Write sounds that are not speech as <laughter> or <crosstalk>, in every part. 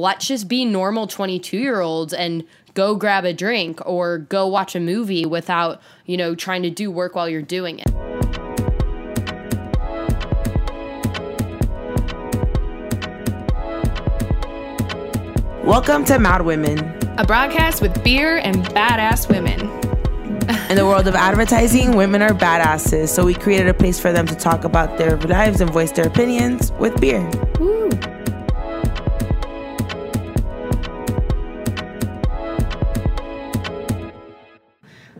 let's just be normal 22 year olds and go grab a drink or go watch a movie without, you know, trying to do work while you're doing it. Welcome to Mad Women. A broadcast with beer and badass women. In the world of advertising, women are badasses, so we created a place for them to talk about their lives and voice their opinions with beer. Woo.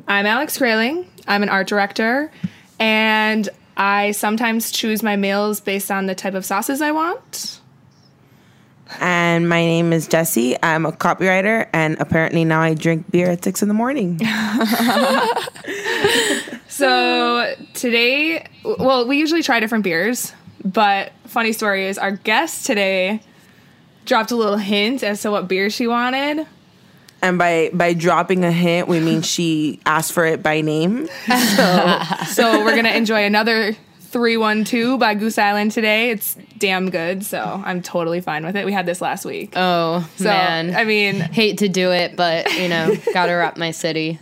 I'm Alex Grayling. I'm an art director, and I sometimes choose my meals based on the type of sauces I want. And my name is Jesse. I'm a copywriter, and apparently now I drink beer at six in the morning. <laughs> <laughs> So today, well, we usually try different beers, but funny story is our guest today dropped a little hint as to what beer she wanted. And by by dropping a hint, we mean she asked for it by name. So we're gonna enjoy another 312 by Goose Island today. It's damn good, so I'm totally fine with it. We had this last week. Oh, so, man. I mean, Hate to do it, but, you know, gotta rep my city.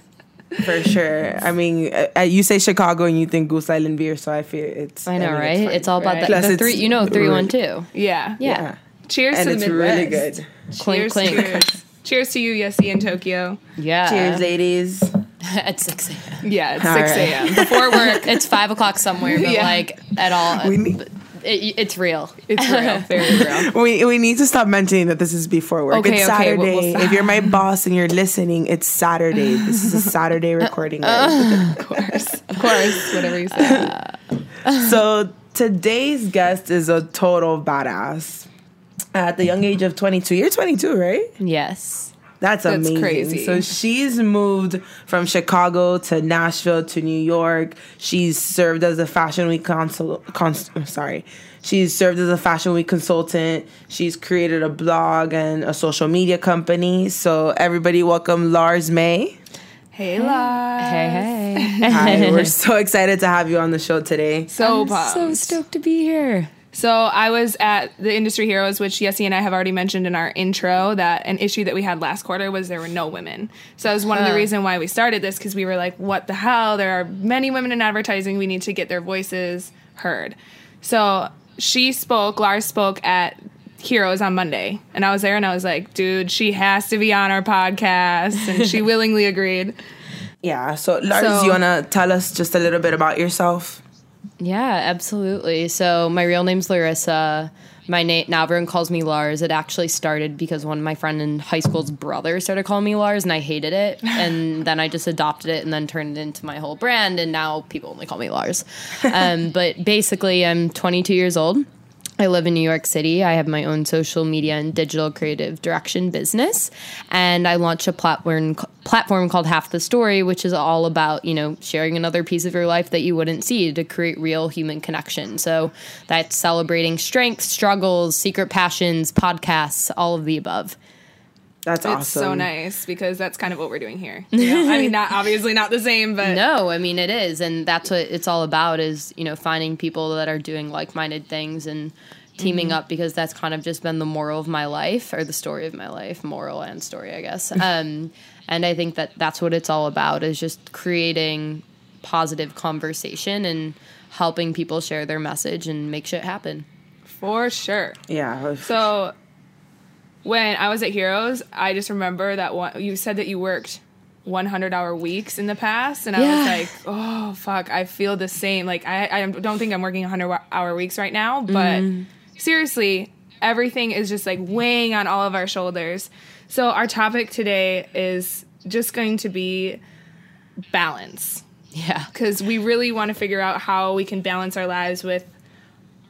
For sure. I mean, uh, you say Chicago and you think Goose Island beer, so I feel it's. I know, mean, right? fine. It's, all about right? the, Plus the three, you know, 312. yeah. Yeah. Yeah. Cheers And to the Midwest. really good. Clink, cheers, clink. cheers. Cheers to you, Yessie in Tokyo. Yeah. Cheers, ladies. <laughs> At 6 a.m. Yeah, it's All 6 right. a.m. before work. <laughs> It's 5 o'clock somewhere, but Yeah. like at all. We uh, need- it, it's real. It's real, <laughs> very real. We, we need to stop mentioning that this is before work. Okay, it's okay, Saturday. we'll- we'll if you're my boss and you're listening, it's Saturday. This is a Saturday uh, recording. Uh. guys. Of course. Of course. Whatever you say. so today's guest is a total badass. At the young age of 22, you're 22, right? Yes. That's, That's amazing. crazy. So she's moved from Chicago to Nashville to New York. She's served as a Fashion Week consul. Cons- sorry, she's served as a Fashion Week consultant. She's created a blog and a social media company. So everybody, welcome Lars May. Hey, Lars. Hey, hey. Hi, <laughs> we're so excited to have you on the show today. So I'm pumped. so stoked to be here. So I was at the Industry Heroes, which Yessie and I have already mentioned in our intro. That an issue that we had last quarter was there were no women. So that was one of the reason why we started this because we were like, what the hell? There are many women in advertising. We need to get their voices heard. So she spoke. Lars spoke at Heroes on Monday, and I was there, and I was like, dude, she has to be on our podcast, and she <laughs> willingly agreed. Yeah. So Lars, So- you wanna tell us just a little bit about yourself? Yeah, absolutely. So my real name's Larissa. My name now everyone calls me Lars. It actually started because one of my friend in high school's brother started calling me Lars, and I hated it. <laughs> And then I just adopted it and then turned it into my whole brand. And now people only call me Lars. Um, but basically, I'm 22 years old. I live in New York City. I have my own social media and digital creative direction business, and I launched a platform platform called Half the Story, which is all about you know sharing another piece of your life that you wouldn't see to create real human connection. So that's celebrating strengths, struggles, secret passions, podcasts, all of the above. That's awesome. It's so nice because that's kind of what we're doing here. <laughs> You know? I mean, not obviously not the same, but No, I mean it is, and that's what it's all about. Is you know finding people that are doing like-minded things and teaming up because that's kind of just been the moral of my life or the story of my life, moral and story, I guess. <laughs> Um, and I think that that's what it's all about is just creating positive conversation and helping people share their message and make shit happen. for sure. Yeah. So when I was at Heroes, I just remember that one, you said that you worked 100 hour weeks in the past, and I was like, oh fuck, I feel the same. Like I, I don't think I'm working 100 hour weeks right now, but mm-hmm. seriously, everything is just like weighing on all of our shoulders. So our topic today is just going to be balance Yeah. because we really want to figure out how we can balance our lives with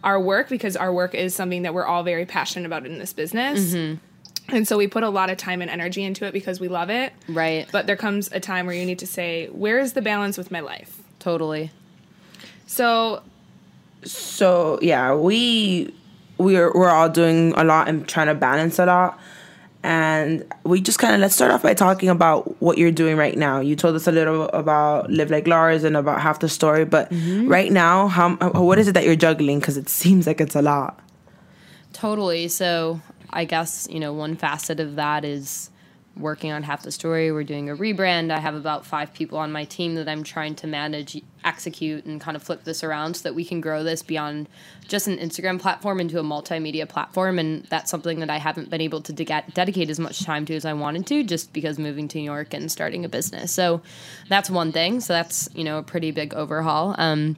our work because our work is something that we're all very passionate about in this business. Mm-hmm. And so we put a lot of time and energy into it because we love it. Right. But there comes a time where you need to say, where is the balance with my life? Totally. So so yeah we we're we're all doing a lot and trying to balance a lot and we just kind of let's start off by talking about what you're doing right now you told us a little about live like lars and about half the story but mm-hmm. right now how what is it that you're juggling because it seems like it's a lot Totally. So I guess, you know, one facet of that is working on half the story. We're doing a rebrand. I have about five people on my team that I'm trying to manage, execute, and kind of flip this around so that we can grow this beyond just an Instagram platform into a multimedia platform. And that's something that I haven't been able to de- dedicate as much time to as I wanted to, just because moving to New York and starting a business. So that's one thing. So that's you know a pretty big overhaul. Um,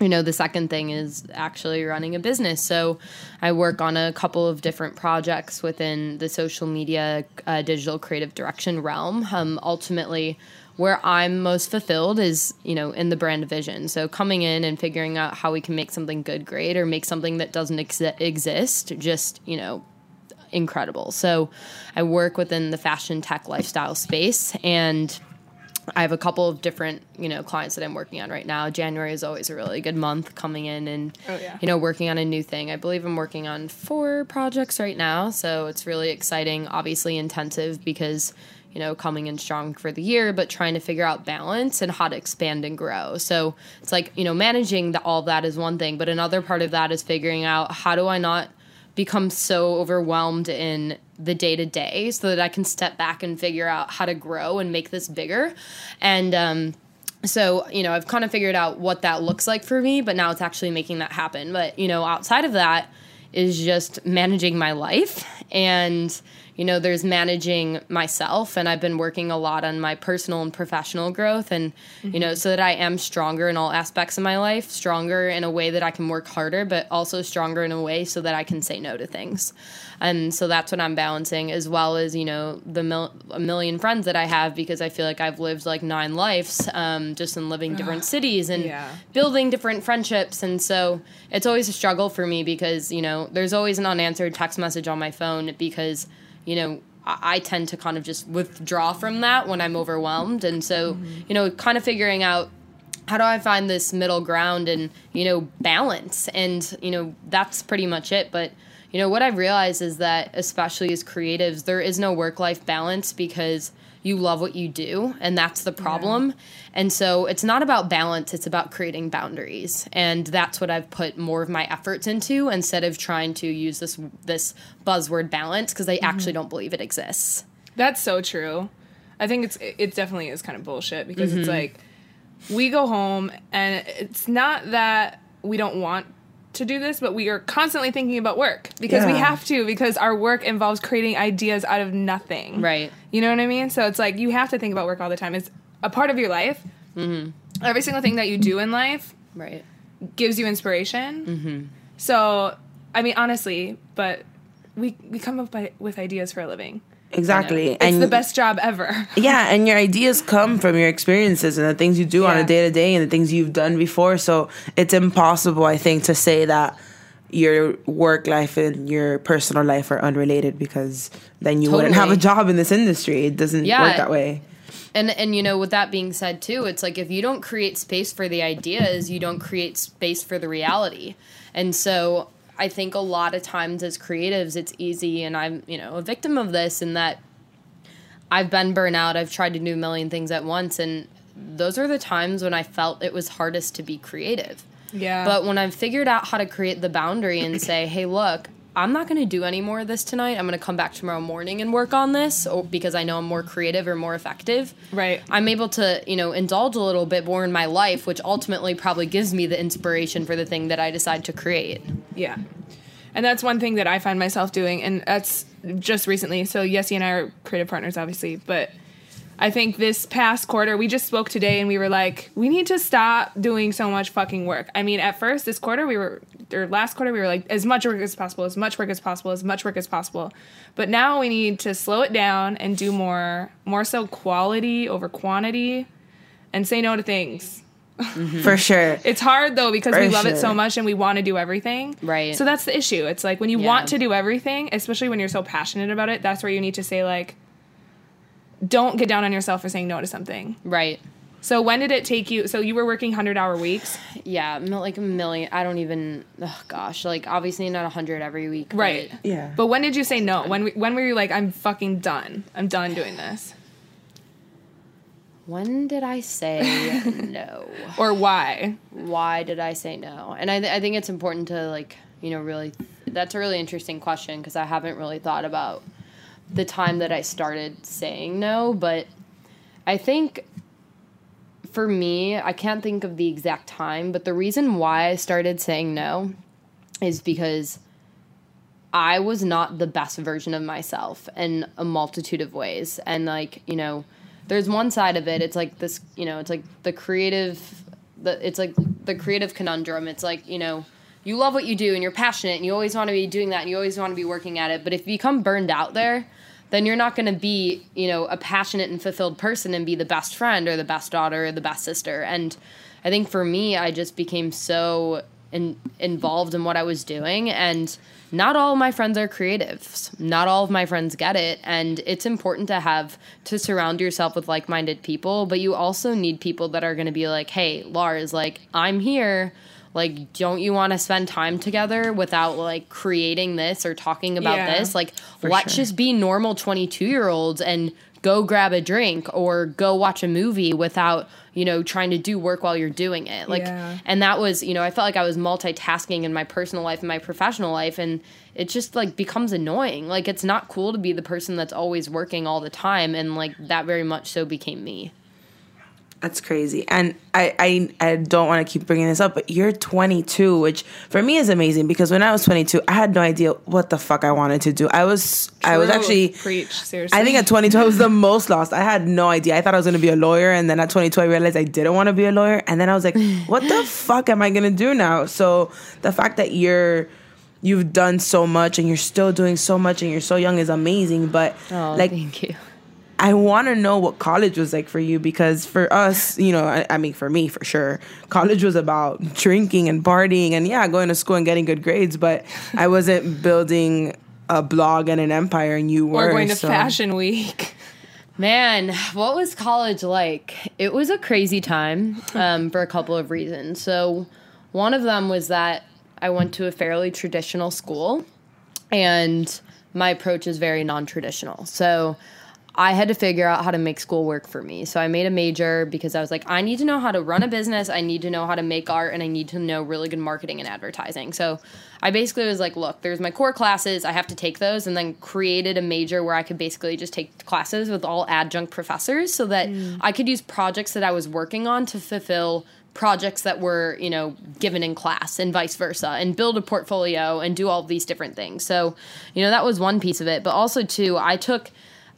you know the second thing is actually running a business so i work on a couple of different projects within the social media uh, digital creative direction realm um, ultimately where i'm most fulfilled is you know in the brand vision so coming in and figuring out how we can make something good great or make something that doesn't ex- exist just you know incredible so i work within the fashion tech lifestyle space and I have a couple of different, you know, clients that I'm working on right now. January is always a really good month coming in and, Oh, yeah. you know, working on a new thing. I believe I'm working on four projects right now. So it's really exciting, obviously intensive because, you know, coming in strong for the year, but trying to figure out balance and how to expand and grow. So it's like, you know, managing the, all that is one thing, but another part of that is figuring out how do I not become so overwhelmed in the day to day so that I can step back and figure out how to grow and make this bigger. And um, so, you know, I've kind of figured out what that looks like for me, but now it's actually making that happen. But, you know, outside of that is just managing my life and you know there's managing myself and i've been working a lot on my personal and professional growth and you know so that i am stronger in all aspects of my life stronger in a way that i can work harder but also stronger in a way so that i can say no to things and so that's what i'm balancing as well as you know the mil- a million friends that i have because i feel like i've lived like nine lives um, just in living different <sighs> cities and Yeah. building different friendships and so it's always a struggle for me because you know there's always an unanswered text message on my phone because you know I tend to kind of just withdraw from that when I'm overwhelmed. And so mm-hmm. you know kind of figuring out how do I find this middle ground and you know balance. And you know that's pretty much it. But you know what I've realized is that especially as creatives there is no work life balance because you love what you do and that's the problem. And so it's not about balance it's about creating boundaries. And that's what I've put more of my efforts into instead of trying to use this this buzzword balance because I actually don't believe it exists. That's so true. I think it's it definitely is kind of bullshit because it's Mm-hmm. like we go home and it's not that we don't want to do this, but we are constantly thinking about work because we have to because our work involves creating ideas out of nothing. right You know what I mean? So it's like you have to think about work all the time. It's a part of your life. Mm-hmm. Every single thing that you do in life right gives you inspiration. Mm-hmm. So, I mean, honestly, but we we come up by, with ideas for a living. Exactly. It's the best job ever. <laughs> Yeah, and your ideas come from your experiences and the things you do on a day to day and the things you've done before. So it's impossible, I think, to say that your work life and your personal life are unrelated because then you wouldn't have a job in this industry. It doesn't Yeah. work that way. And and you know, with that being said too, it's like if you don't create space for the ideas, you don't create space for the reality. And so I think a lot of times as creatives it's easy and I'm, you know, a victim of this in that I've been burnout, I've tried to do a million things at once and those are the times when I felt it was hardest to be creative. Yeah. But when I've figured out how to create the boundary and say, hey, look, I'm not going to do any more of this tonight. I'm going to come back tomorrow morning and work on this or because I know I'm more creative or more effective. Right. I'm able to, you know, indulge a little bit more in my life, which ultimately probably gives me the inspiration for the thing that I decide to create. Yeah. And that's one thing that I find myself doing, and that's just recently. So, Yessie and I are creative partners, obviously, but I think this past quarter, we just spoke today and we were like, we need to stop doing so much fucking work. I mean, at first, this quarter, we were, or last quarter, we were like, as much work as possible, as much work as possible, as much work as possible. But now we need to slow it down and do more, more so quality over quantity and say no to things. <laughs> For sure. It's hard though because we For love it so much and we want to do everything. Right. So that's the issue. It's like when you Yeah. want to do everything, especially when you're so passionate about it, that's where you need to say like don't get down on yourself for saying no to something. Right. So when did it take you so you were working 100-hour weeks? Yeah, like a million. I don't even. Oh gosh, like obviously not a hundred every week. but- Right. Yeah. But when did you say no? When when were you like I'm fucking done. I'm done doing this. When did I say <laughs> no? Or why? why did I say no? And I, th- I think it's important to like you know, really, that's a really interesting question because I haven't really thought about the time that I started saying no, but I think for me, I can't think of the exact time, but the reason why I started saying no is because I was not the best version of myself in a multitude of ways. And like, you know, there's one side of it, it's like this, you know, it's like the creative the it's like the creative conundrum. It's like, you know, you love what you do and you're passionate and you always want to be doing that and you always want to be working at it, but if you become burned out there, then you're not going to be, you know, a passionate and fulfilled person and be the best friend or the best daughter or the best sister. And I think for me, I just became so in, involved in what I was doing. And not all my friends are creatives. Not all of my friends get it. And it's important to have to surround yourself with like minded people, but you also need people that are going to be like, hey, Lars, like, I'm here like don't you want to spend time together without like creating this or talking about Yeah, this like let's sure. just be normal 22 year olds and go grab a drink or go watch a movie without you know trying to do work while you're doing it like Yeah. and that was you know i felt like i was multitasking in my personal life and my professional life and it just like becomes annoying like it's not cool to be the person that's always working all the time and like that very much so became me That's crazy. And I, I, I don't want to keep bringing this up, but you're 22, which for me is amazing because when I was 22, I had no idea what the fuck I wanted to do. I was, I was actually, preach seriously. I think at 22, I was the most lost. I had no idea. I thought I was going to be a lawyer. And then at 22, I realized I didn't want to be a lawyer. And then I was like, <laughs> what the fuck am I going to do now? So the fact that you're, you've done so much and you're still doing so much and you're so young is amazing. But oh like, thank you I want to know what college was like for you because for us, you know, I, I mean, for me, for sure, college was about drinking and partying and yeah, going to school and getting good grades. But I wasn't building a blog and an empire, and you were or going to so- fashion week. Man, what was college like? It was a crazy time um, for a couple of reasons. So, one of them was that I went to a fairly traditional school, and my approach is very non traditional. So, I had to figure out how to make school work for me. So I made a major because I was like, I need to know how to run a business, I need to know how to make art, and I need to know really good marketing and advertising. So I basically was like, look, there's my core classes, I have to take those, and then created a major where I could basically just take classes with all adjunct professors so that mm. I could use projects that I was working on to fulfill projects that were you know given in class and vice versa and build a portfolio and do all these different things. So you know that was one piece of it. But also too i took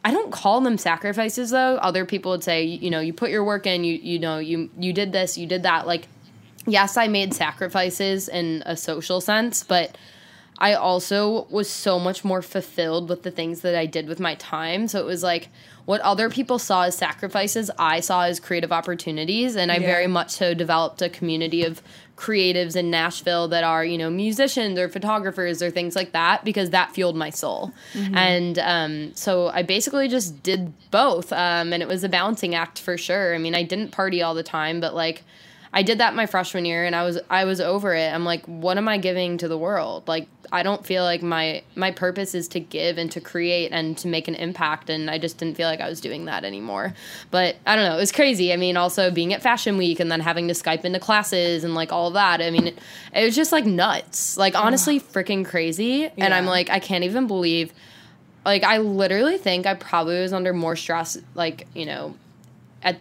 I don't call them sacrifices though. Other people would say, you know, you put your work in, you you know, you you did this, you did that. Like yes, I made sacrifices in a social sense, but I also was so much more fulfilled with the things that I did with my time. So it was like what other people saw as sacrifices, I saw as creative opportunities. And I Yeah. very much so developed a community of creatives in Nashville that are, you know, musicians or photographers or things like that because that fueled my soul. And um, so I basically just did both. Um, and it was a balancing act for sure. I mean, I didn't party all the time, but like, I did that my freshman year and I was I was over it. I'm like, what am I giving to the world? Like I don't feel like my my purpose is to give and to create and to make an impact and I just didn't feel like I was doing that anymore. But I don't know, it was crazy. I mean, also being at Fashion Week and then having to Skype into classes and like all that. I mean, it, it was just like nuts. Like honestly freaking crazy. And I'm like I can't even believe like I literally think I probably was under more stress like, you know, at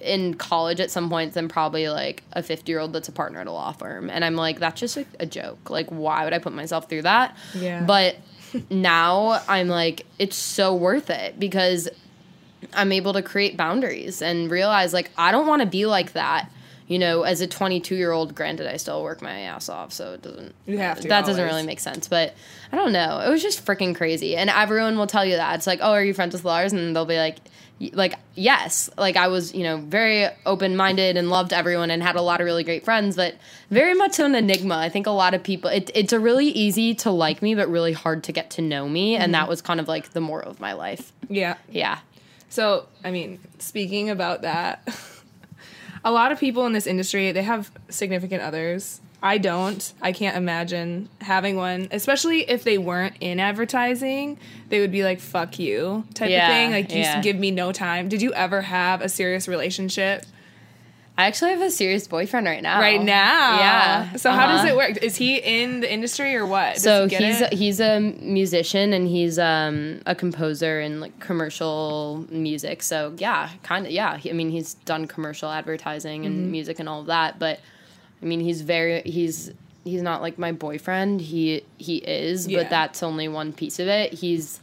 in college at some points than probably like a 50 year old that's a partner at a law firm. And i'm like that's just like a joke. Like why would i put myself through that? Yeah. but now i'm like it's so worth it because i'm able to create boundaries and realize like i don't want to be like that. You know as a 22 year old granted i still work my ass off so it doesn't You have to that doesn't really make sense. But i don't know. It was just freaking crazy. And everyone will tell you that. It's like oh are you friends with lars and they'll be like like yes like i was you know very open-minded and loved everyone and had a lot of really great friends but very much an enigma i think a lot of people it, it's a really easy to like me but really hard to get to know me and mm-hmm. that was kind of like the moral of my life Yeah. yeah So, I mean, speaking about that, <laughs> a lot of people in this industry, they have significant others. I don't. I can't imagine having one, especially if they weren't in advertising. They would be like, fuck you, type Yeah, of thing. Like, you yeah. give me no time. Did you ever have a serious relationship? I actually have a serious boyfriend right now. right now. Yeah. So how does Uh-huh. it work? Is he in the industry or what? Does So he he's it? he's a musician and he's um, a composer in like commercial music. So yeah, kind of yeah. He, I mean, he's done commercial advertising and Mm-hmm. music and all of that. But I mean, he's very he's he's not like my boyfriend. He he is, Yeah. but that's only one piece of it. He's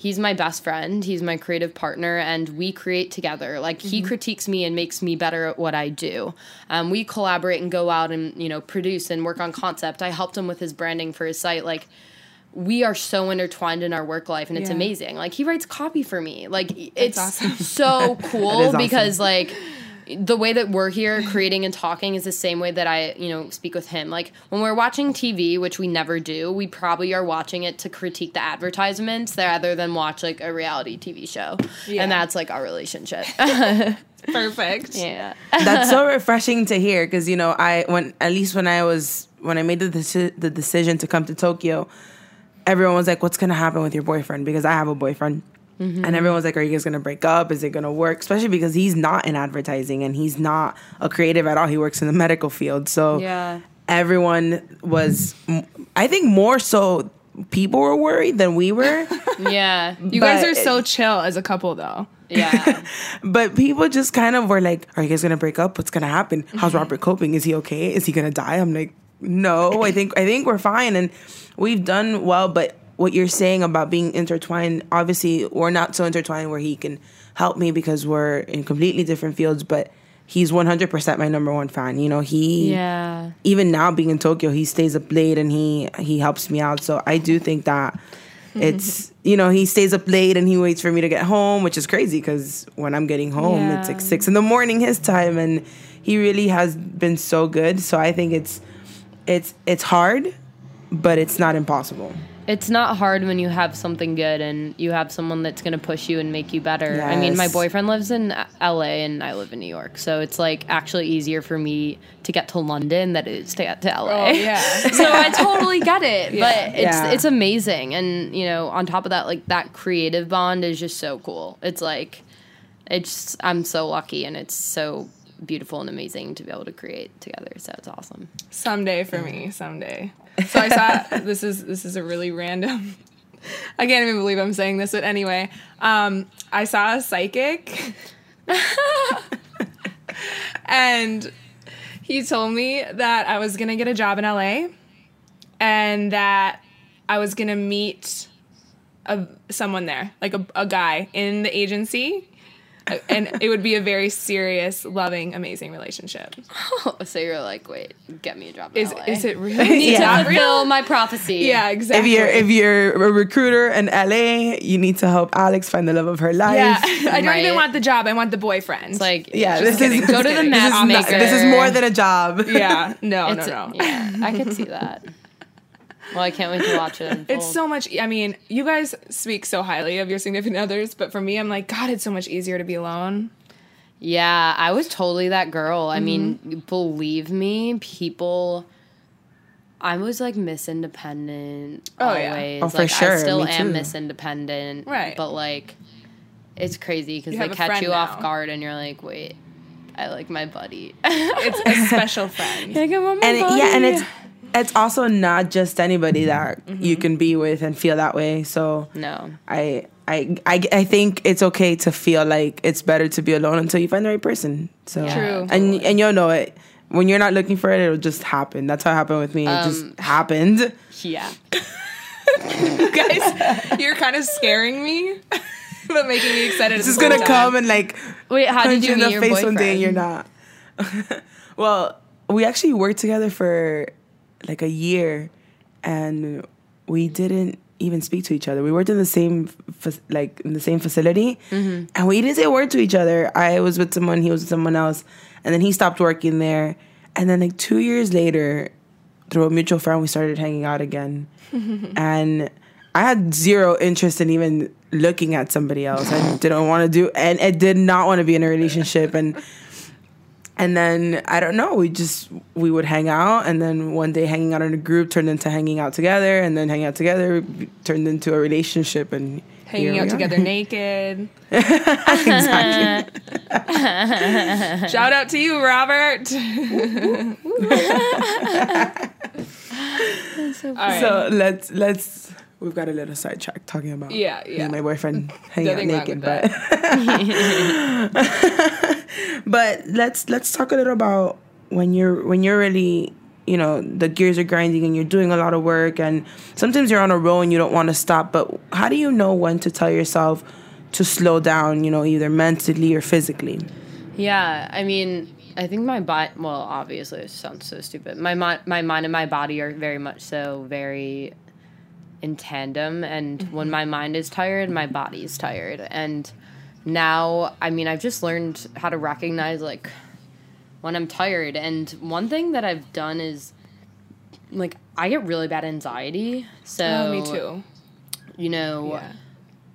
he's my best friend he's my creative partner and we create together like he Mm-hmm. critiques me and makes me better at what i do um, we collaborate and go out and you know produce and work on concept i helped him with his branding for his site like we are so intertwined in our work life and it's Yeah. amazing like he writes copy for me like it's awesome. so <laughs> cool awesome. because like the way that we're here creating and talking is the same way that I, you know, speak with him. Like when we're watching TV, which we never do, we probably are watching it to critique the advertisements rather than watch like a reality TV show. Yeah. And that's like our relationship. <laughs> perfect. yeah. That's so refreshing to hear because you know I when at least when I was when I made the deci- the decision to come to Tokyo, everyone was like, "What's gonna happen with your boyfriend?" Because I have a boyfriend, and everyone was like, "Are you guys gonna break up? Is it gonna work?" Especially because he's not in advertising and he's not a creative at all. He works in the medical field, so Yeah. everyone was. I think more so people were worried than we were. <laughs> Yeah. You guys are so chill as a couple though. Yeah. <laughs> But people just kind of were like, "Are you guys gonna break up? What's gonna happen? How's mm-hmm. Robert coping? Is he okay? Is he gonna die?" I'm like, "No, I think I think we're fine, and we've done well." But what you're saying about being intertwined, obviously, we're not so intertwined where he can help me because we're in completely different fields. But he's 100% my number one fan. You know, he Yeah. even now being in Tokyo, he stays up late and he he helps me out. So I do think that <laughs> it's you know he stays up late and he waits for me to get home, which is crazy because when I'm getting home, it's like six in the morning his time, and he really has been so good. So I think it's it's it's hard, but it's not impossible. It's not hard when you have something good and you have someone that's going to push you and make you better. I mean, my boyfriend lives in LA and I live in New York. So it's like actually easier for me to get to London than it is to get to LA. Oh, yeah. <laughs> so I totally get it. <laughs> Yeah. But it's Yeah. it's amazing and you know, on top of that like that creative bond is just so cool. It's like it's I'm so lucky and it's so beautiful and amazing to be able to create together. So it's awesome. Someday for me, someday. So I saw <laughs> this is this is a really random. I can't even believe I'm saying this, but anyway, um, I saw a psychic, <laughs> and he told me that I was gonna get a job in LA, and that I was gonna meet a someone there, like a, a guy in the agency, and it would be a very serious, loving, amazing relationship. Oh, so you're like, wait, get me a job in Is LA. is it really? <laughs> need Yeah. to fulfill my prophecy. Yeah, exactly. If exactly. you're if you're a recruiter in LA, you need to help Alex find the love of her life. Yeah, <laughs> I don't Right. even want the job. I want the boyfriend. It's like Yeah, just this is go to the kidding. this is, not- this is more than a job. yeah, no, It's- no, no. Yeah, I could see that. Well, I can't wait to watch it. Unfold. It's so much. I mean, you guys speak so highly of your significant others, but for me, I'm like, God, it's so much easier to be alone. Yeah, I was totally that girl. I mean, Mm-hmm. believe me, people. I was like Miss Independent Oh, yeah. always. Oh, for like, sure, I still me am too. Miss Independent. Right. But like, it's crazy because they catch friend you off guard and you're like, wait, I like my buddy. It's a special <laughs> friend. like, I want my and it- buddy. yeah, and it's it's also not just anybody that Mm-hmm. you can be with and feel that way. So no. I, I I I think it's okay to feel like it's better to be alone until you find the right person. So Yeah, True. and and you'll know it when you're not looking for it. It'll just happen. That's how it happened with me. It Um, just happened. Yeah. <laughs> You guys, you're kind of scaring me, <laughs> but making me excited. It's just gonna come and like Wait, how punch did you you in the your face boyfriend? one day and you're not. <laughs> well, we actually worked together for like a year, and we didn't even speak to each other. We worked in the same like in the same facility, Mm-hmm. and we didn't say a word to each other. I was with someone, he was with someone else, and then he stopped working there. And then like two years later, through a mutual friend, we started hanging out again, <laughs> and I had zero interest in even looking at somebody else. I didn't want to do, and I did not want to be in a relationship. And and then I don't know, we just we would hang out, and then one day hanging out in a group turned into hanging out together, and then hanging out together turned into a relationship, and hanging out we are. together <laughs> naked. exactly. <laughs> Shout out to you, Robert. All right. <laughs> So let's let's we've got a little sidetrack talking about Yeah, me yeah. and my boyfriend hanging out naked, but <laughs> but let's let's talk a little about when you're when you're really you know the gears are grinding and you're doing a lot of work and sometimes you're on a roll and you don't want to stop but how do you know when to tell yourself to slow down you know either mentally or physically Yeah, I mean, I think my body. Well, obviously, it sounds so stupid. My mind, my mind, and my body are very much so very in tandem. And when mm-hmm. my mind is tired, my body is tired. And now, I mean, I've just learned how to recognize like when I'm tired. And one thing that I've done is like I get really bad anxiety. So oh, me too. You know, Yeah.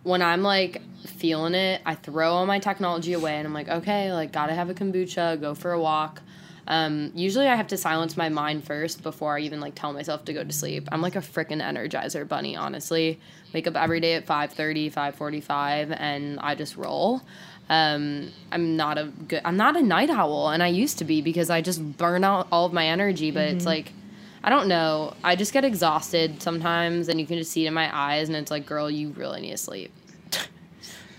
when I'm like feeling it, I throw all my technology away and I'm like, okay, like gotta have a kombucha, go for a walk. Um, usually I have to silence my mind first before I even like tell myself to go to sleep. I'm like a freaking energizer bunny, honestly. Wake up every day at 5:30, 5:45 and I just roll. Um, I'm not a good I'm not a night owl and I used to be because I just burn out all of my energy, but it's like I don't know. I just get exhausted sometimes and you can just see it in my eyes and it's like, girl, you really need to sleep.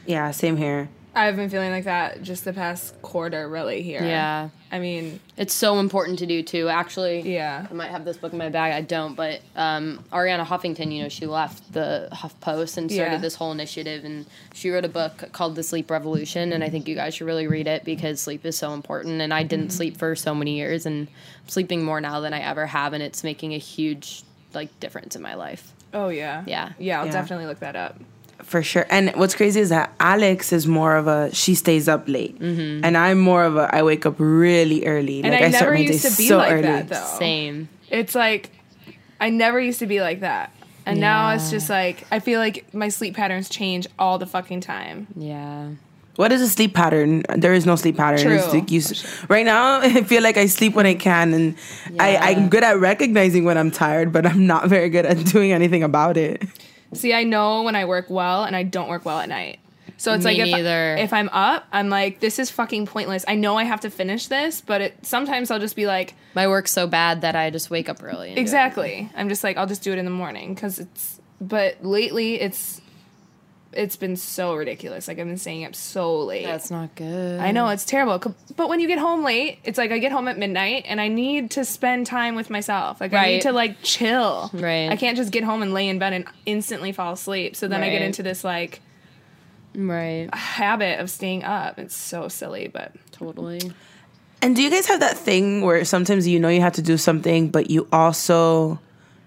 yeah same here I've been feeling like that just the past quarter, really. Here. Yeah. I mean, It's so important to do too. Actually, yeah. I might have this book in my bag. I don't, but um, Arianna Huffington, you know, she left the HuffPost and started Yeah. this whole initiative, and she wrote a book called The Sleep Revolution. And I think you guys should really read it because sleep is so important. And I didn't sleep for so many years, and I'm sleeping more now than I ever have, and it's making a huge like difference in my life. Oh yeah. Yeah. Yeah. I'll Yeah. definitely look that up. For sure. And what's crazy is that Alex is more of a she stays up late, Mm-hmm. and I'm more of a I wake up really early. And like I I, start never my used day to be so like early. that though. Same. It's like I never used to be like that. And now it's just like I feel like my sleep patterns change all the fucking time. Yeah. What is a sleep pattern? There is no sleep pattern. True. Like you right now, <laughs> I feel like I sleep when I can, and I, I'm good at recognizing when I'm tired, but I'm not very good at <laughs> doing anything about it. See, I know when I work well and I don't work well at night. So it's Me like if, neither. if I'm up, I'm like, this is fucking pointless. I know I have to finish this, but it sometimes I'll just be like, My work's so bad that I just wake up early. and do it. exactly. I'm just like, I'll just do it in the morning because it's. But lately, it's it's been so ridiculous. Like I've been staying up so late. That's not good. I know it's terrible. But when you get home late, it's like I get home at midnight and I need to spend time with myself. Like I need to like chill. Right. I can't just get home and lay in bed and instantly fall asleep. So then I get into this like Right. habit of staying up. It's so silly, but Totally. And do you guys have that thing where sometimes you know you have to do something, but you also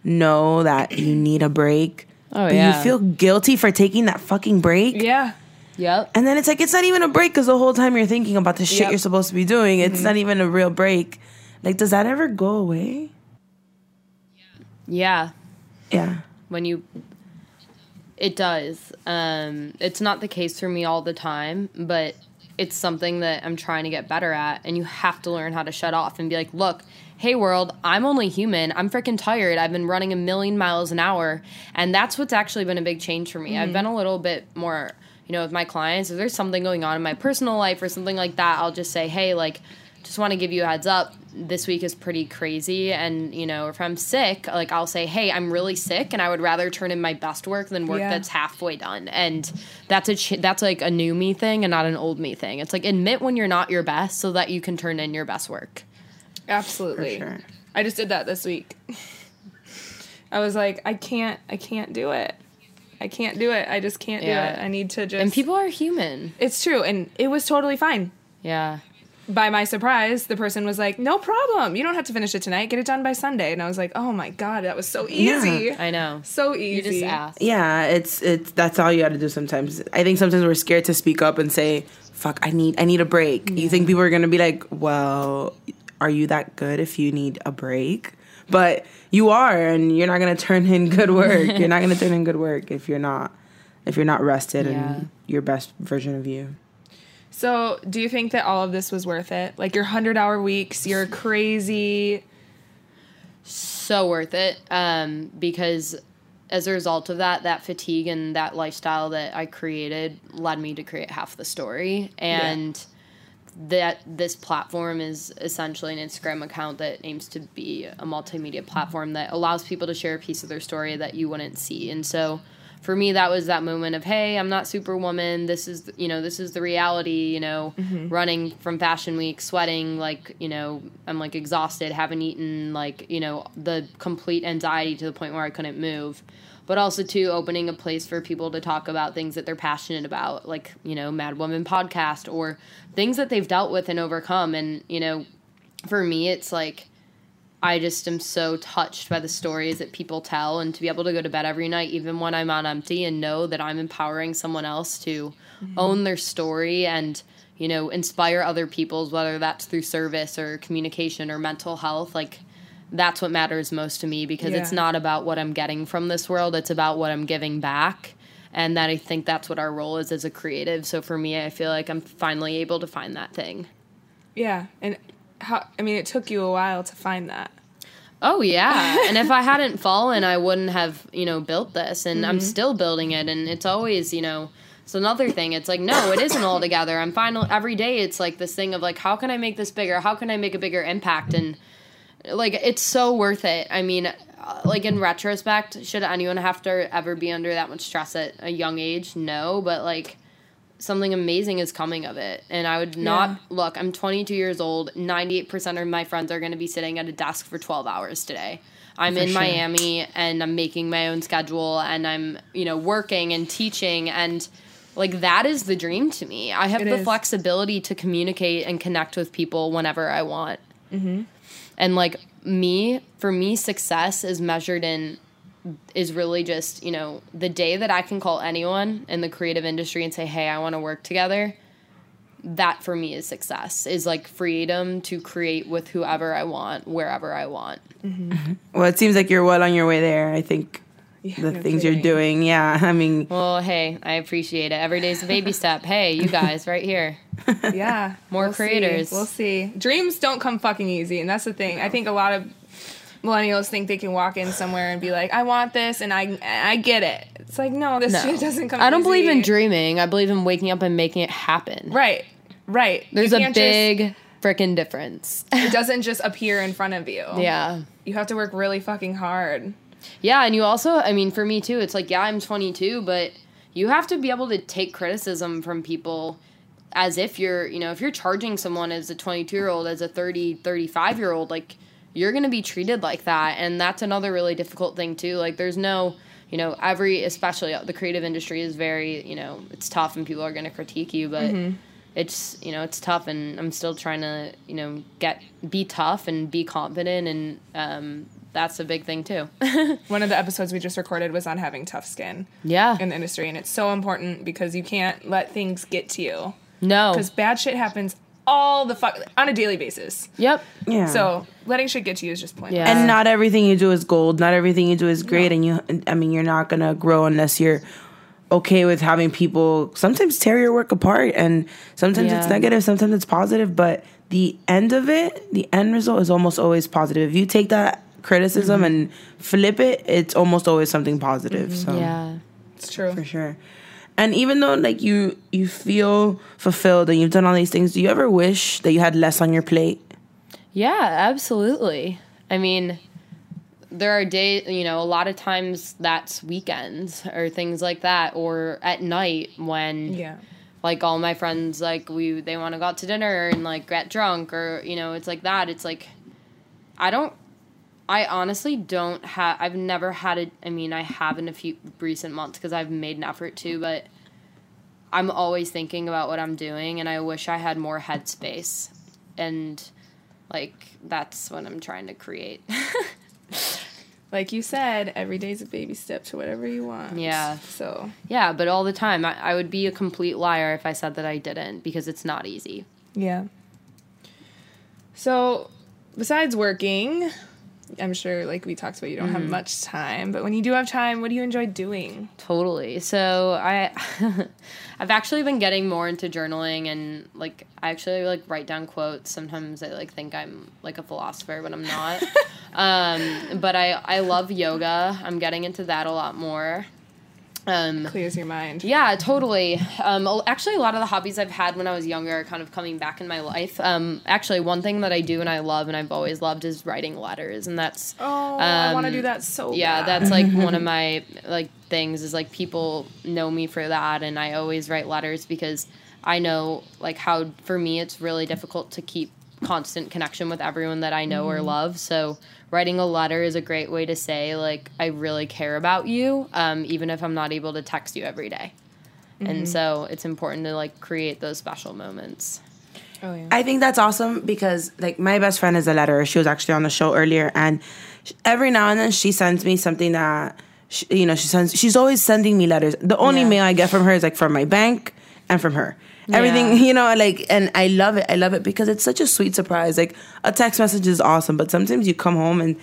know that you need a break? Oh, yeah. you feel guilty for taking that fucking break? yeah. Yep. And then it's like it's not even a break because the whole time you're thinking about the shit Yep. you're supposed to be doing. It's not even a real break. Like, does that ever go away? Yeah. Yeah. When you it does. Um it's not the case for me all the time, but it's something that I'm trying to get better at and you have to learn how to shut off and be like, "Look, hey world, I'm only human. I'm freaking tired. I've been running a million miles an hour." And that's what's actually been a big change for me. I've mm-hmm. been a little bit more, you know, with my clients, if there's something going on in my personal life or something like that, I'll just say, "Hey, like just want to give you a heads up this week is pretty crazy and you know if i'm sick like i'll say hey i'm really sick and i would rather turn in my best work than work Yeah. that's halfway done and that's a ch- that's like a new me thing and not an old me thing it's like admit when you're not your best so that you can turn in your best work Absolutely. For sure. I just did that this week. <laughs> I was like, I can't I can't do it. I can't do it. I just can't Yeah. do it. I need to just and people are human It's true and it was totally fine. yeah by my surprise, the person was like, "No problem. You don't have to finish it tonight. Get it done by Sunday." And I was like, "Oh my god, that was so easy. i know So easy. you just ask Yeah, it's it's that's all you got to do sometimes. I think sometimes we're scared to speak up and say, "Fuck, I need I need a break." You think people are going to be like, "Well, are you that good if you need a break?" But you are and you're not going to turn in good work. you're not going to turn in good work if you're not if you're not rested Yeah. and your best version of you. So, do you think that all of this was worth it? Like your 100-hour weeks, your crazy so worth it um, because as a result of that, that fatigue and that lifestyle that I created led me to create half the story. And that this platform is essentially an Instagram account that aims to be a multimedia platform that allows people to share a piece of their story that you wouldn't see. And so for me that was that moment of hey i'm not superwoman. This is you know this is the reality you know mm-hmm. running from fashion week sweating like you know i'm like exhausted haven't eaten like you know the complete anxiety to the point where i couldn't move but also to opening a place for people to talk about things that they're passionate about like you know mad woman podcast or things that they've dealt with and overcome and you know for me it's like I just am so touched by the stories that people tell and to be able to go to bed every night, even when I'm on empty, and know that I'm empowering someone else to own their story and, you know, inspire other people's, whether that's through service or communication or mental health. Like, that's what matters most to me because it's not about what I'm getting from this world, it's about what I'm giving back. And that I think that's what our role is as a creative. So for me, I feel like I'm finally able to find that thing. Yeah, and how? I mean, it took you a while to find that. Oh yeah, <laughs> and if I hadn't fallen, I wouldn't have you know built this, and I'm mm-hmm. still building it, and it's always you know. It's another thing. It's like no, it isn't all together. I'm final every day. It's like this thing of like, how can I make this bigger? How can I make a bigger impact? And like, it's so worth it. I mean, uh, like in retrospect, should anyone have to ever be under that much stress at a young age? No, but like something amazing is coming of it. And I would not Yeah. look, I'm 22 years old. 98% of my friends are going to be sitting at a desk for 12 hours today. I'm in sure. Miami and I'm making my own schedule and I'm, you know, working and teaching and like that is the dream to me. I have It the is. flexibility to communicate and connect with people whenever I want. And like me, for me, success is measured in is really just you know the day that I can call anyone in the creative industry and say, "Hey, I want to work together." That for me is success. Is like freedom to create with whoever I want, wherever I want. Mm-hmm. Well, it seems like you're well on your way there. I think Yeah, the no things you're doing. Yeah, <laughs> I mean, Well, hey, I appreciate it. Every day's a baby step. Hey, you guys, right here. <laughs> Yeah, <laughs> More we'll see. creators. We'll see. Dreams don't come fucking easy, and that's the thing. I think a lot of millennials think they can walk in somewhere and be like, "I want this," and I I get it. It's like, no, this No, shit doesn't come. I don't believe in dreaming. I believe in waking up and making it happen. Right, right. There's a can't just- big freaking difference. it doesn't just appear in front of you. yeah. you have to work really fucking hard. Yeah, and you also, I mean, for me too, it's like, yeah, I'm 22, but you have to be able to take criticism from people as if you're, you know, if you're charging someone as a 22 year old, as a 30, 35 year old, like, you're going to be treated like that. And that's another really difficult thing too. Like, there's no, you know, every, especially the creative industry is very, you know, it's tough and people are going to critique you, but. It's you know it's tough and I'm still trying to you know get be tough and be confident and um, that's a big thing too. <laughs> One of the episodes we just recorded was on having tough skin yeah. in the industry, and it's so important because you can't let things get to you No. because bad shit happens all the fuck on a daily basis. Yep. yeah. So letting shit get to you is just pointless. Yeah. and not everything you do is gold. Not everything you do is great, and you. I mean, you're not gonna grow unless you're okay with having people sometimes tear your work apart, and sometimes it's negative, sometimes it's positive. But the end of it, the end result is almost always positive. If you take that criticism mm-hmm. and flip it, it's almost always something positive. Mm-hmm. So Yeah. It's true. for sure. And even though like you you feel fulfilled and you've done all these things, do you ever wish that you had less on your plate? Yeah, absolutely. I mean, there are days, you know, a lot of times that's weekends or things like that, or at night when, Yeah. like, all my friends, like, we, they want to go out to dinner and, like, get drunk, or, you know, it's like that. It's like, I don't, I honestly don't have, I've never had it. I mean, I have in a few recent months because I've made an effort to, but I'm always thinking about what I'm doing, and I wish I had more headspace. And, like, that's what I'm trying to create. <laughs> Like you said, every day's a baby step to whatever you want. Yeah. So yeah, but all the time. I, I would be a complete liar if I said that I didn't because it's not easy. yeah. So besides working, I'm sure, like we talked about, you don't Mm-hmm. have much time. But when you do have time, what do you enjoy doing? Totally. So I <laughs> I've actually been getting more into journaling and like I actually like write down quotes. Sometimes I like think I'm like a philosopher, but I'm not. <laughs> um, but I I love yoga. I'm getting into that a lot more. Um, Clears your mind. yeah, totally. Um, actually, a lot of the hobbies I've had when I was younger are kind of coming back in my life. Um, actually, one thing that I do and I love and I've always loved is writing letters, and that's Oh, I want to Um, do that so yeah, bad. that's like one of <laughs> my like things is like people know me for that, and I always write letters because I know like how for me it's really difficult to keep constant connection with everyone that I know or love. So writing a letter is a great way to say like I really care about you, um, even if I'm not able to text you every day. And so it's important to like create those special moments. Oh yeah. I think that's awesome because like my best friend is a letterer. She was actually on the show earlier, and sh- every now and then she sends me something that she, you know she sends. She's always sending me letters. The only Yeah. mail I get from her is like from my bank and from her. Everything Yeah. you know, like, and I love it. I love it because it's such a sweet surprise. Like a text message is awesome, but sometimes you come home and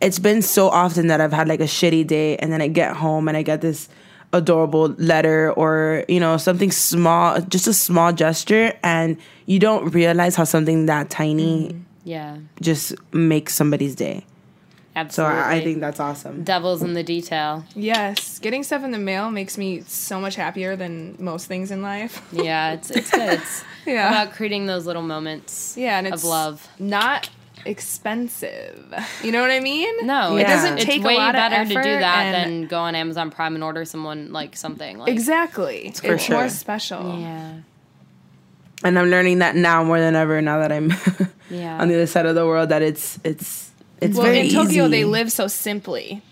it's been so often that I've had like a shitty day, and then I get home and I get this adorable letter or you know something small just a small gesture and you don't realize how something that tiny mm, Yeah, just makes somebody's day so. I, I think that's awesome devil's in the detail. yes, getting stuff in the mail makes me so much happier than most things in life. <laughs> Yeah, it's it's good. It's Yeah. about creating those little moments Yeah, and it's of love. not expensive. You know what I mean? No, it doesn't it's take way a lot better of to do that and- than go on Amazon Prime and order someone like something. Like, exactly. It's, for more sure. special. Yeah, and i'm learning that now more than ever now that i'm <laughs> Yeah. on the other side of the world that it's it's it's Well, very in Tokyo, easy. they live so simply.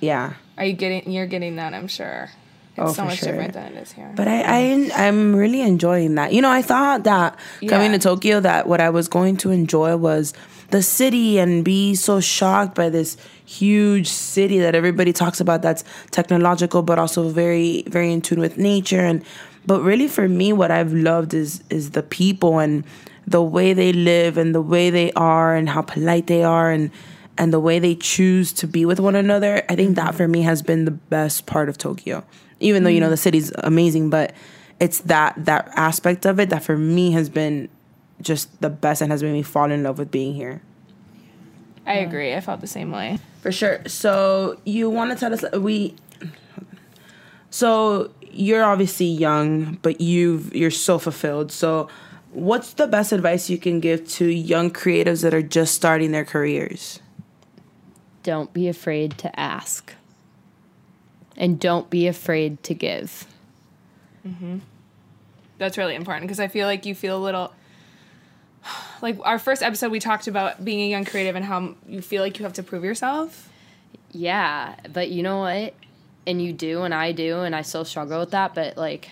yeah Are you getting? You're getting that, I'm sure. It's Oh, so much sure. different than it is here. But I, I I'm really enjoying that. You know, I thought that coming Yeah. to Tokyo that what I was going to enjoy was the city and be so shocked by this huge city that everybody talks about that's technological but also very very in tune with nature and but really for me what I've loved is is the people and the way they live and the way they are and how polite they are and and the way they choose to be with one another. I think that mm-hmm. for me has been the best part of Tokyo. Even though you know the mm. city's amazing, but it's that that aspect of it that for me has been just the best and has made me fall in love with being here. I agree. I felt the same way. For sure. So you want to tell us we So you're obviously young, but you've you're so fulfilled. So what's the best advice you can give to young creatives that are just starting their careers? Don't be afraid to ask, and don't be afraid to give. Mm-hmm. That's really important because I feel like you feel a little. <sighs> Like our first episode, we talked about being a young creative and how you feel like you have to prove yourself. Yeah, but you know what? And you do, and I do, and I still struggle with that. But like,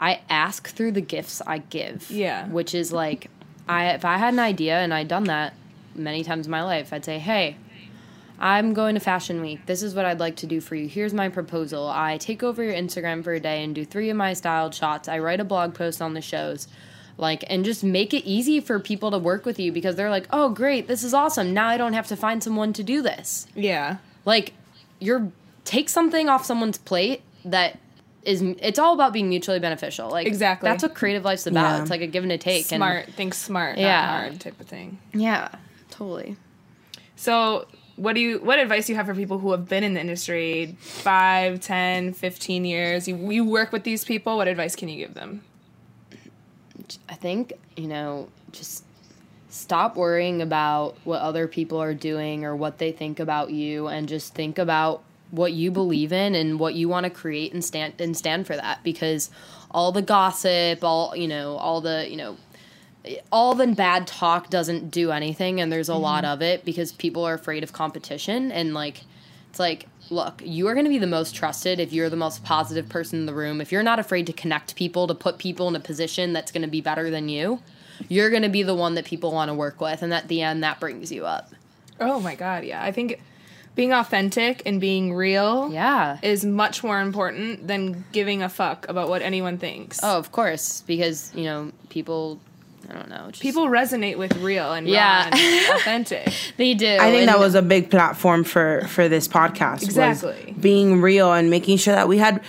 I ask through the gifts I give. Yeah. Which is like, I if I had an idea and I'd done that many times in my life, I'd say, hey. I'm going to Fashion Week. This is what I'd like to do for you. Here's my proposal. I take over your Instagram for a day and do three of my styled shots. I write a blog post on the shows. Like, and just make it easy for people to work with you because they're like, oh, great, this is awesome. Now I don't have to find someone to do this Yeah. like you're take something off someone's plate that is it's all about being mutually beneficial like Exactly. that's what creative life's about Yeah. it's like a give and a take Smart. Think smart, Yeah. not hard type of thing. yeah totally So, what do you what advice do you have for people who have been in the industry 5, 10, 15 years? You, you work with these people, what advice can you give them? i think you know just stop worrying about what other people are doing or what they think about you and just think about what you believe in and what you want to create and stand and stand for that because all the gossip all you know all the you know all the bad talk doesn't do anything and there's a mm-hmm. lot of it because people are afraid of competition and like it's like look you are going to be the most trusted if you're the most positive person in the room if you're not afraid to connect people to put people in a position that's going to be better than you you're going to be the one that people want to work with and at the end that brings you up Oh my god, yeah. I think being authentic and being real yeah is much more important than giving a fuck about what anyone thinks. oh of course because you know people I don't know. Just, People resonate with real and Yeah. raw and <laughs> authentic. they do. I think and- that was a big platform for for this podcast. was Exactly. being real and making sure that we had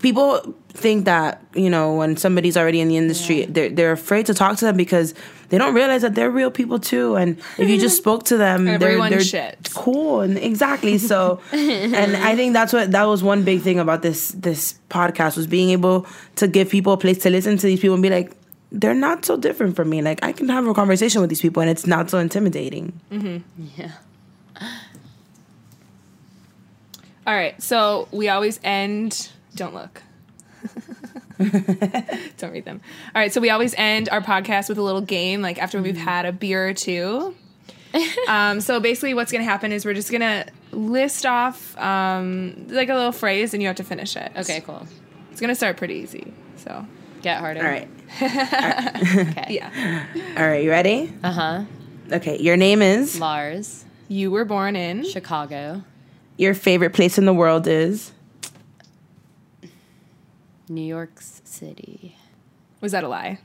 people think that you know when somebody's already in the industry they're they're afraid to talk to them because they don't realize that they're real people too and if you just <laughs> spoke to them they're, they're shit. cool and exactly so <laughs> and I think that's what that was one big thing about this this podcast was being able to give people a place to listen to these people and be like they're not so different from me like I can have a conversation with these people and it's not so intimidating Yeah. <laughs> All right, so we always end. Don't look. <laughs> don't read them. All right, so we always end our podcast with a little game, like after we've had a beer or two. <laughs> um, so basically, what's going to happen is we're just going to list off um, like a little phrase, and you have to finish it. Okay, cool. It's going to start pretty easy. So Get harder. all right <laughs> Okay. yeah, all right you ready Uh huh. okay your name is Lars, you were born in. Chicago, Your favorite place in the world is? New York City. Was that a lie?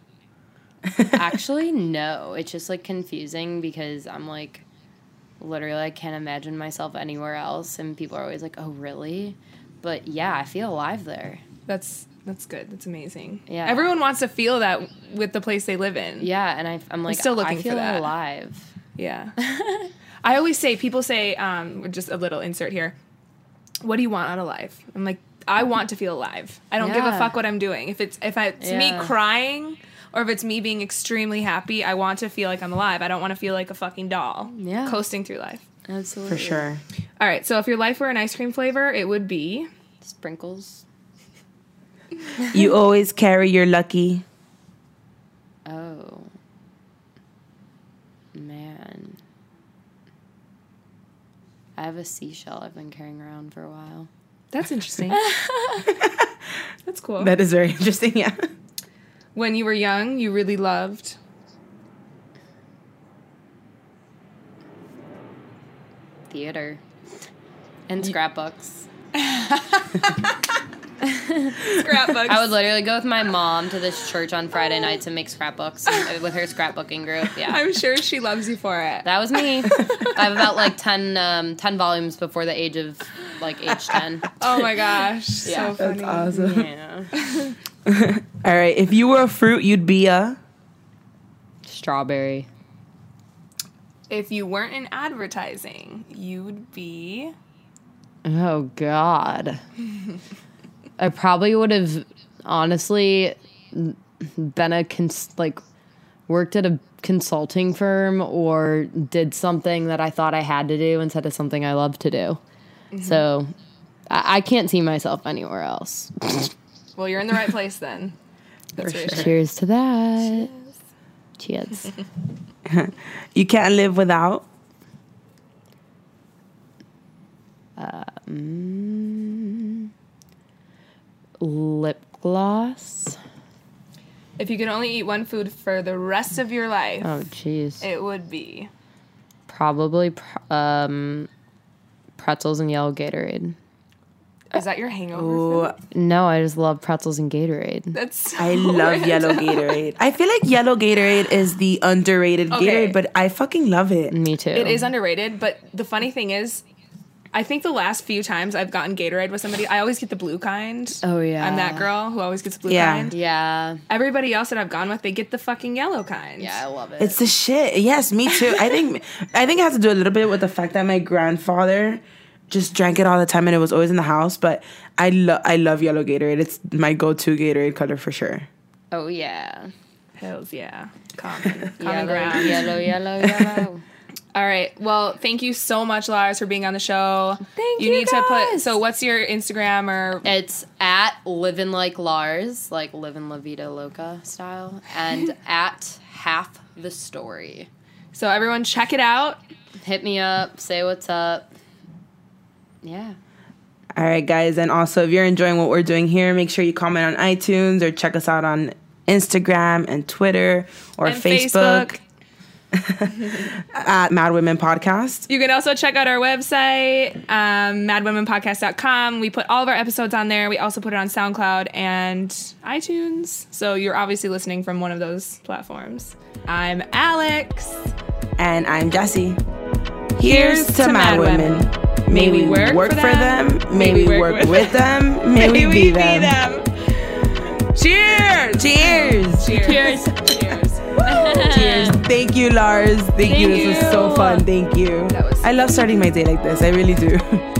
<laughs> Actually, no. It's just like confusing because I'm like, literally, I can't imagine myself anywhere else. And people are always like, oh, really? But yeah, I feel alive there. That's that's good. That's amazing. Yeah. Everyone wants to feel that with the place they live in. Yeah, and I, I'm like, still looking I for feel that. alive. Yeah. <laughs> I always say, people say, um, just a little insert here. What do you want out of life? I'm like, I want to feel alive. I don't give a fuck what I'm doing. If it's if I, it's me crying or if it's me being extremely happy, I want to feel like I'm alive. I don't want to feel like a fucking doll. Yeah. Coasting through life. Absolutely. For sure. All right. So if your life were an ice cream flavor, it would be. Sprinkles. You always carry your lucky. Oh. Man. I have a seashell I've been carrying around for a while. That's interesting. <laughs> That's cool. That is very interesting. Yeah. when you were young, you really loved. Theater. And scrapbooks. <laughs> <laughs> Scrapbooks. I would literally go with my mom to this church on Friday nights and make scrapbooks and- with her scrapbooking group. Yeah. I'm sure she loves you for it. that was me. <laughs> I have about like 10, um, 10 volumes before the age of like age <laughs> 10. Oh my gosh. Yeah. so funny. That's awesome. Yeah. All right. If you were a fruit, you'd be a. Strawberry. If you weren't in advertising, you'd be. Oh God. I probably would have honestly been a cons- like worked at a consulting firm or did something that I thought I had to do instead of something I love to do. Mm-hmm. So I-, I can't see myself anywhere else. Well, you're in the right place then. <laughs> That's for sure. Cheers to that. Cheers. <laughs> You can't live without. Uh, mm. Lip gloss. If you could only eat one food for the rest of your life, Oh jeez. it would be. Probably pr- um, pretzels and yellow Gatorade. Is that your hangover? Oh, food? No, I just love pretzels and Gatorade. That's. So I love random. yellow Gatorade. I feel like yellow Gatorade is the underrated Okay. Gatorade, but I fucking love it. Me too. It is underrated, but the funny thing is, I think the last few times I've gotten Gatorade with somebody, I always get the blue kind. Oh, yeah. I'm that girl who always gets the blue Yeah. kind. Yeah. Everybody else that I've gone with, they get the fucking yellow kind. Yeah, I love it. It's the shit. Yes, me too. I think I think it has to do a little bit with the fact that my grandfather just drank it all the time and it was always in the house. But I love I love yellow Gatorade. It's my go to Gatorade color for sure. oh yeah. Hells yeah. Common. <laughs> Common Yellow, ground. yellow, yellow, yellow. <laughs> All right. Well, thank you so much, Lars, for being on the show. Thank you you, need to put. So, what's your Instagram or? it's at living like Lars, like living La Vida Loca style, and <laughs> at half the story. So everyone, check it out. Hit me up, say what's up. Yeah. All right, guys, and also if you're enjoying what we're doing here, make sure you comment on iTunes or check us out on Instagram and Twitter or And Facebook. Facebook. <laughs> at Mad Women Podcast. You can also check out our website, um, madwomenpodcast.com. We put all of our episodes on there. We also put it on SoundCloud and iTunes. So you're obviously listening from one of those platforms. I'm Alex. And I'm Jesse. Here's, to, Mad Women. May, we work, for them, may we work with them, may, we be them. Cheers! Cheers! Cheers. Cheers. Cheers. <laughs> Thank you, Lars. Thank, you. Thank This was so fun. Thank you. I love starting my day like this. I really do. <laughs>